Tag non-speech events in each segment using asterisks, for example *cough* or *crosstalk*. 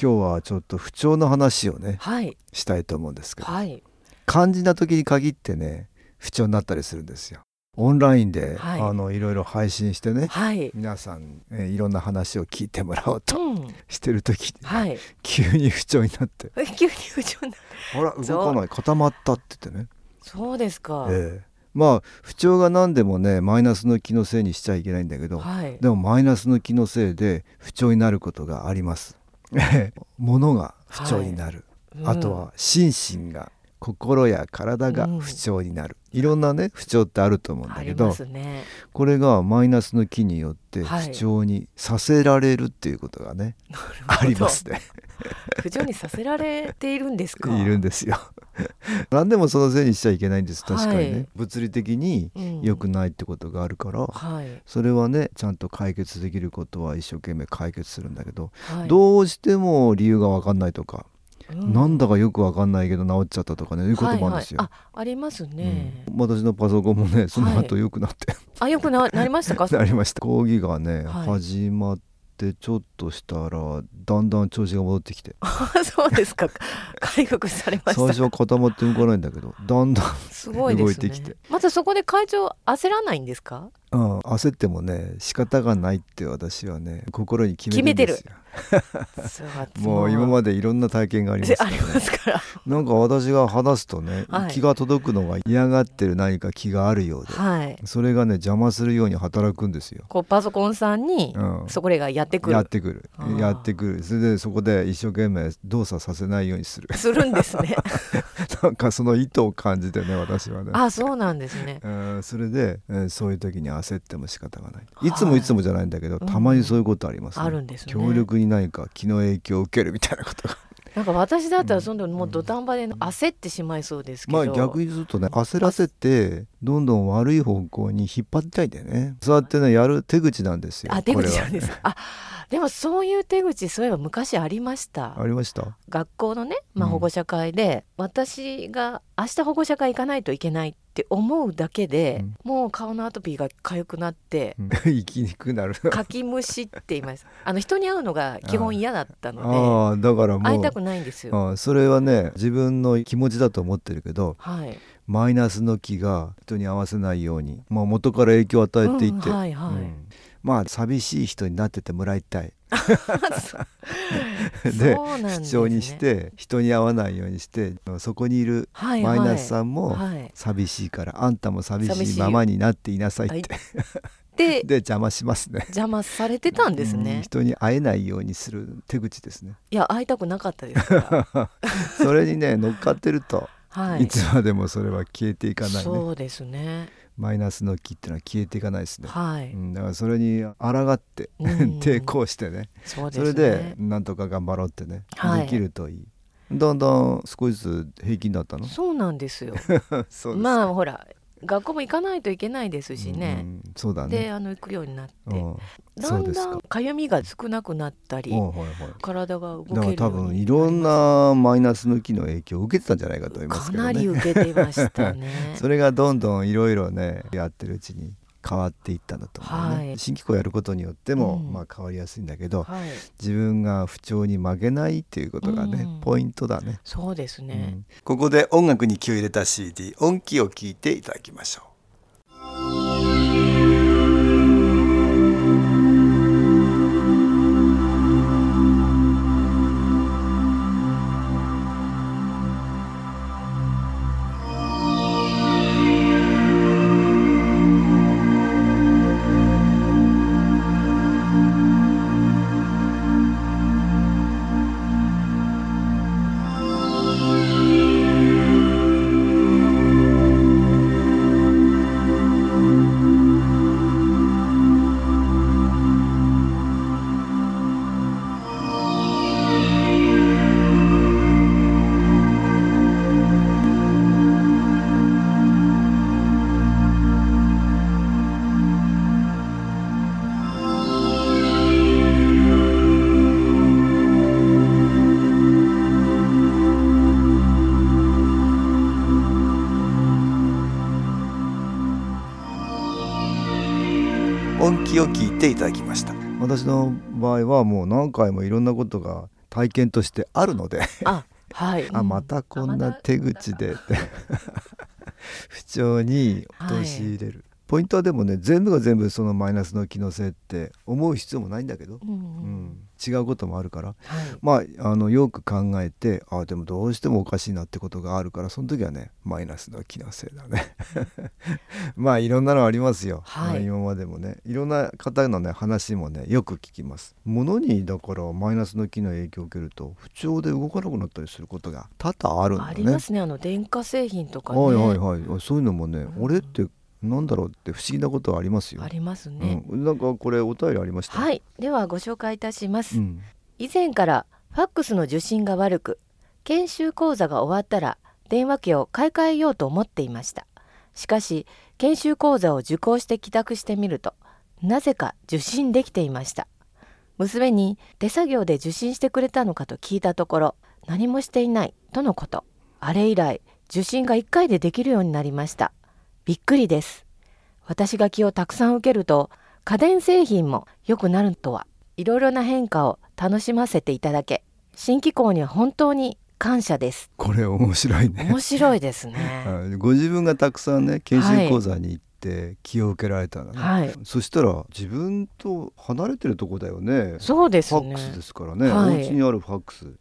今日はちょっと不調の話をねはい、したいと思うんですけど、はい、肝心な時に限ってね不調になったりするんですよ。オンラインで、はい。あのいろいろ配信してねはい。皆さん、えーいろんな話を聞いてもらおうとうん、してる時にはい。急に不調になって。え急に不調になあら動かない。固まったって言ってね、そうですか。ええ。まあ不調が何でもねマイナスの気のせいにしちゃいけないんだけど、はい。でもマイナスの気のせいで不調になることがあります。*laughs* 物が不調になる、うんあとは心身が心や体が不調になる、いろんなね不調ってあると思うんだけど、ね。これがマイナスの気によってはい不調にさせられるっていうことがね、ありますね。*laughs* 不調にさせられているんですか？いるんですよ。*laughs* 何でもそのせいにしちゃいけないんです。確かにね、はい物理的にうん。良くないってことがあるから、はい。それはねちゃんと解決できることは一生懸命解決するんだけど、はい。どうしても理由が分かんないとか、うん。なんだかよく分かんないけど治っちゃったとかねいうこともあるんですよ。はい。はい、あ、ありますね。うん。私のパソコンもねその後良くなって、あ、よくな、なりましたか？*laughs* なりました。講義がね、はい。始まってちょっとしたらだんだん調子が戻ってきてあ *laughs* そうですか。回復されましたか。最初は固まって動かないんだけどだんだん、すごいね。動いてきてまたそこで会長焦らないんですか？うん、焦ってもね仕方がないって私はね心に決めてるんですよ。*laughs* もう今までいろんな体験がありますからねから。*laughs* なんか私が話すとね、はい気が届くのが嫌がってる何か気があるようで、はい。それがね邪魔するように働くんですよ。こうパソコンさんにうんそこれがやってくる、やってくるやってくるそれでそこで一生懸命動作させないようにするするんですね。*laughs* なんかその意図を感じてね私はね。あ、そうなんですね。うんそれで、えーそういう時に焦っても仕方がない。はいいつもいつもじゃないんだけど、うんたまにそういうことありますね。あるんですね。強力に何か気の影響を受けるみたいなことが。なんか私だったらそんなもう土壇場で焦ってしまいそうですけど。まあ逆にするとね焦らせてどんどん悪い方向に引っ張りたいんだよね。そうやってねやる手口なんですよあ、手口なんです。あ、でもそういう手口そういえば昔ありました。ありました？学校のね、まあ、うん。保護者会で、私が明日保護者会行かないといけないって思うだけで、もう顔のアトピーが痒くなってうん。*laughs* 生きにくくなる。かきむしって言います。あの人に会うのが基本嫌だったのでああだからもう会いたくないんですよ。ああそれはね自分の気持ちだと思ってるけどはい、マイナスの気が人に合わせないように、まあ、元から影響を与えていて、うんはいはい。うん。まあ寂しい人になっててもらいたい *laughs* でそうなんですね不調にして人に合わないようにしてそこにいるマイナスさんもはい、寂しいからあんたも寂寂しいままになっていなさいって、*laughs* でで邪魔しますね。邪魔されてたんですうんね。人に会えないようにする手口ですね。いや会いたくなかったですから。*laughs* それにね乗っかってると、、はいい。つまでもそれは消えていかないね。そうですね。マイナスの気っていうのは消えていかないですね。はい。うん、だからそれに抗って、うん *laughs* 抵抗してねそね。それでなんとか頑張ろうってね、はいできるといいだんだん少しずつ平均だったの？そうなんですよ。*laughs* まあほら学校も行かないといけないですしね。うんそうだでねあの行くようになって、うん。だんだんか。ゆみが少なくなったり、はいはい体が動けるように分いろんなマイナスの気の影響を受けてたんじゃないかと思いますかなけどね。り受けていましたね。*laughs* それがどんどんいろいろねやってるうちに変わっていったんだと思うね、はい。新機構やることによっても、うん。まあ変わりやすいんだけどはい、自分が不調に負けないっていうことがね、うん。ポイントだね。そうですうね。ん。ここで音楽に気を入れた CD 音気を聞いていただきましょうきを聞いていただきました。私の場合はもう何回もいろんなことが体験としてあるので。あはい。あまたこんな手口で。って *laughs* 不調に陥れる、はいポイントはでもね全部が全部そのマイナスの機能性って思う必要もないんだけど、うん、うん、違うこともあるから、はい、まああのよく考えてあでもどうしてもおかしいなってことがあるからその時はねマイナスの機能性だね。*laughs* まあいろんなのありますよ、はい、今までもね。いろんな方のね話もねよく聞きます。物にだからマイナスの機能影響を受けると不調で動かなくなったりすることが多々あるんだね。ありますね。あの電化製品とかね。はいはいはい。そういうのもね、うん、俺ってなんだろうって不思議なことはありますよ。ありますね。うん、なんかこれお便りありました？はい、ではご紹介いたします。うん、以前からファックスの受信が悪く、研修講座が終わったら電話機を買い替えようと思っていました。しかし研修講座を受講して帰宅してみると、なぜか受信できていました。娘に手作業で受信してくれたのかと聞いたところ、何もしていないとのこと。あれ以来受信が1回でできるようになりました。びっくりです。私が気をたくさん受けると家電製品も良くなるとはいろいろな変化を楽しませていただけ新機構には本当に感謝です。これ面白いね。面白いですね。*laughs* ご自分がたくさんね研修講座に行って気を受けられたらね、はい、そしたら自分と離れてるとこだよね。そうですね。ファックスですからね、はい、お家にあるファックス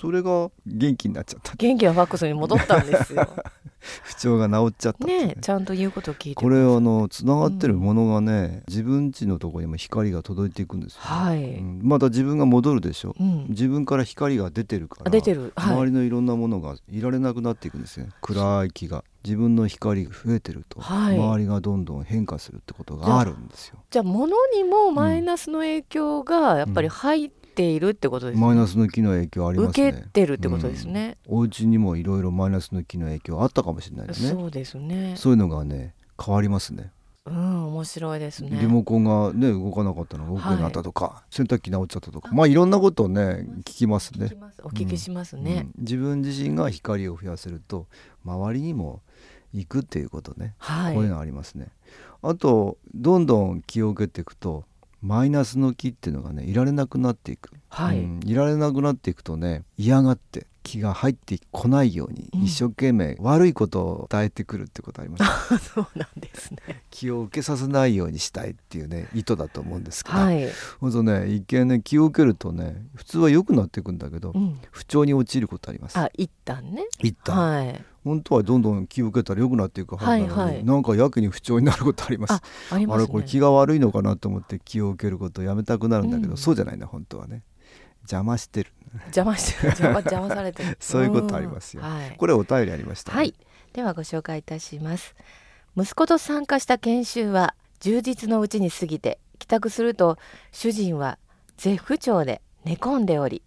それが元気になっちゃった。元気はファックスに戻ったんですよ。*laughs* 不調が治っちゃったね、ね、ちゃんと言うこと聞いてこれあのつながってるものがね、うん、自分家のところにも光が届いていくんですよ、はい、うん、また自分が戻るでしょ、うん、自分から光が出てるから出てる、はい、周りのいろんなものがいられなくなっていくんですね。暗い気が。自分の光が増えてると、はい、周りがどんどん変化するってことがあるんですよ。じゃあ物にもマイナスの影響がやっぱり入っているってことですね、マイナスの気の影響ありますね。受けてるってことですね、うん、お家にもいろいろマイナスの気の影響あったかもしれないですね。そうですね。そういうのがね変わりますね。うん面白いですね。リモコンがね動かなかったのが動くようになったとか、はい、洗濯機直っちゃったとか。まあいろんなことをね聞きますね。お聞きしますね、うん、自分自身が光を増やせると周りにも行くっていうことね、はい、こういうのありますね。あとどんどん気を受けていくとマイナスの気っていうのがねいられなくなっていく、はい、うん、いられなくなっていくとね嫌がって気が入ってこないように、一生懸命悪いことを伝えてくるってことあります、ね、*laughs* そうなんですね。気を受けさせないようにしたいっていうね意図だと思うんですけど、はい、ほんとね一見ね気を受けるとね普通は良くなっていくんだけど、うん、不調に陥ることあります。あ一旦ね。一旦、はい本当はどんどん気を受けたら良くなっていくはずなのに、はいはい、なんかやけに不調になることあります。あ、ね、れこれ気が悪いのかなと思って気を受けることをやめたくなるんだけど、うん、そうじゃないな本当はね。邪魔してる。邪魔してる邪魔邪魔されてる。*laughs* そういうことありますよ、はい、これお便りありました、ね、はい。ではご紹介いたします。息子と参加した研修は充実のうちに過ぎて帰宅すると主人は絶不調で寝込んでおり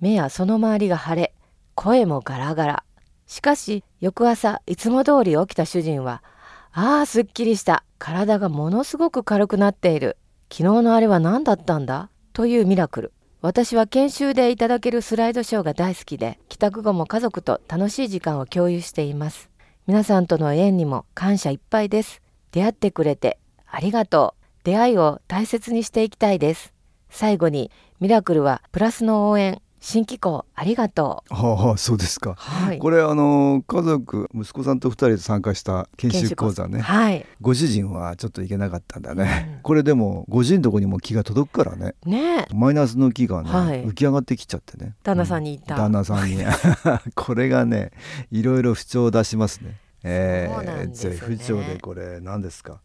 目やその周りが腫れ声もガラガラしかし翌朝いつも通り起きた主人は「ああすっきりした。体がものすごく軽くなっている。昨日のあれは何だったんだ?」というミラクル。私は研修でいただけるスライドショーが大好きで帰宅後も家族と楽しい時間を共有しています。皆さんとの縁にも感謝いっぱいです。出会ってくれてありがとう。出会いを大切にしていきたいです。最後にミラクルはプラスの応援。新機構ありがとう。はあ、そうですか。はい、これあの家族息子さんと二人で参加した研修講座ね。はい。ご主人はちょっと行けなかったんだね。うん、これでもご主人のとこにも気が届くからね。ね。マイナスの気がね、はい、浮き上がってきちゃってね。旦那さんに言った。うん、旦那さんに *laughs* これがねいろいろ不調を出しますね。ええ不調でこれ何ですか？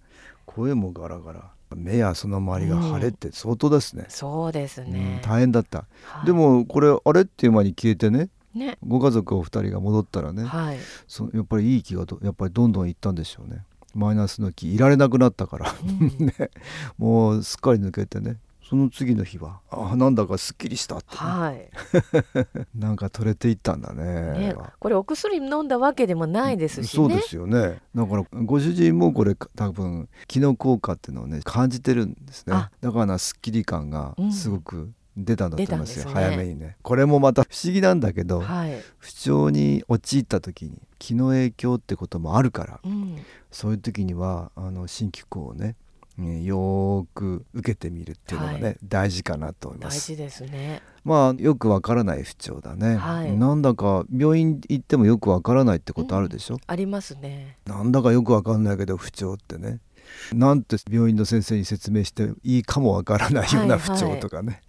声もガラガラ。目やその周りが腫れって相当ですね、うん、そうですね、うん、大変だった、はい、でもこれあれっていう間に消えてね。ね。ご家族お二人が戻ったらね、はい、そやっぱりいい気がやっぱりどんどんいったんでしょうね。マイナスの気いられなくなったから、うん、*laughs* ね、もうすっかり抜けてねその次の日はあなんだかすっきりしたって、ね、はい、*laughs* なんか取れていったんだね。ねこれお薬飲んだわけでもないですし、ね、そうですよね。だからご主人もこれ多分気の効果っていうのをね感じてるんですね。だからすっきり感がすごく、出たんだと思いますよ、ね、早めにね。これもまた不思議なんだけど、はい、不調に陥った時に気の影響ってこともあるから、うん、そういう時にはあの新機構をねねよーく受けてみるっていうのがね、はい。大事かなと思います。大事ですね。まあよくわからない不調だね、はい。なんだか病院行ってもよくわからないってことあるでしょ、ありますね。なんだかよくわかんないけど不調ってねなんて病院の先生に説明していいかもわからないようなはいはい不調とかね、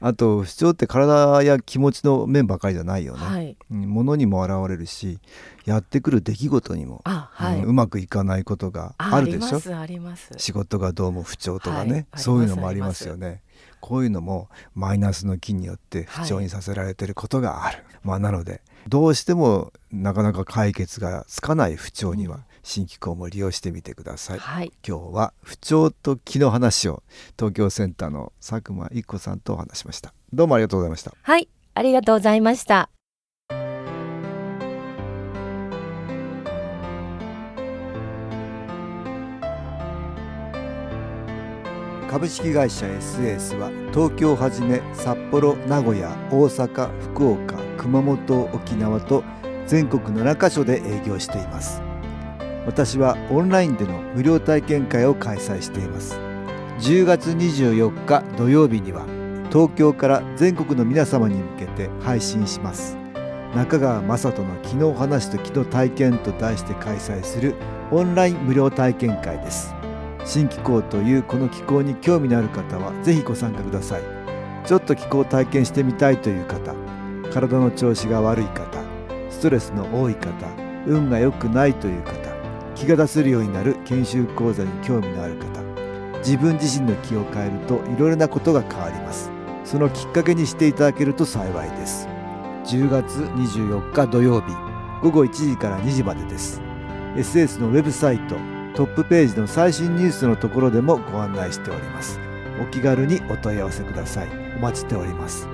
あと不調って体や気持ちの面ばかりじゃないよね、はい。うん物にも現れるしやってくる出来事にも、あはい、うんうまくいかないことがああるでしょ？ありますあります。仕事がどうも不調とかね、はいそういうのもありますよね。こういうのもマイナスの気によって不調にさせられてることがある、まあなのでどうしてもなかなか解決がつかない不調にはうん新機構も利用してみてください、はい。今日は不調と気の話を東京センターの佐久間一子さんとお話ししました。どうもありがとうございました。はい。ありがとうございました。株式会社 SS は東京をはじめ札幌名古屋大阪福岡熊本沖縄と全国7カ所で営業しています私はオンラインでの無料体験会を開催しています。10月24日土曜日には東京から全国の皆様に向けて配信します。中川雅人の「昨日話と昨日体験」と題して開催するオンライン無料体験会です。新気候というこの気候に興味のある方はぜひご参加ください。ちょっと気候を体験してみたいという方体の調子が悪い方ストレスの多い方運が良くないという方気が出せるようになる研修講座に興味のある方自分自身の気を変えるといろいろなことが変わります。そのきっかけにしていただけると幸いです。10月24日土曜日午後1時から2時までです。SS のウェブサイトトップページの最新ニュースのところでもご案内しております。お気軽にお問い合わせください。お待ちしております。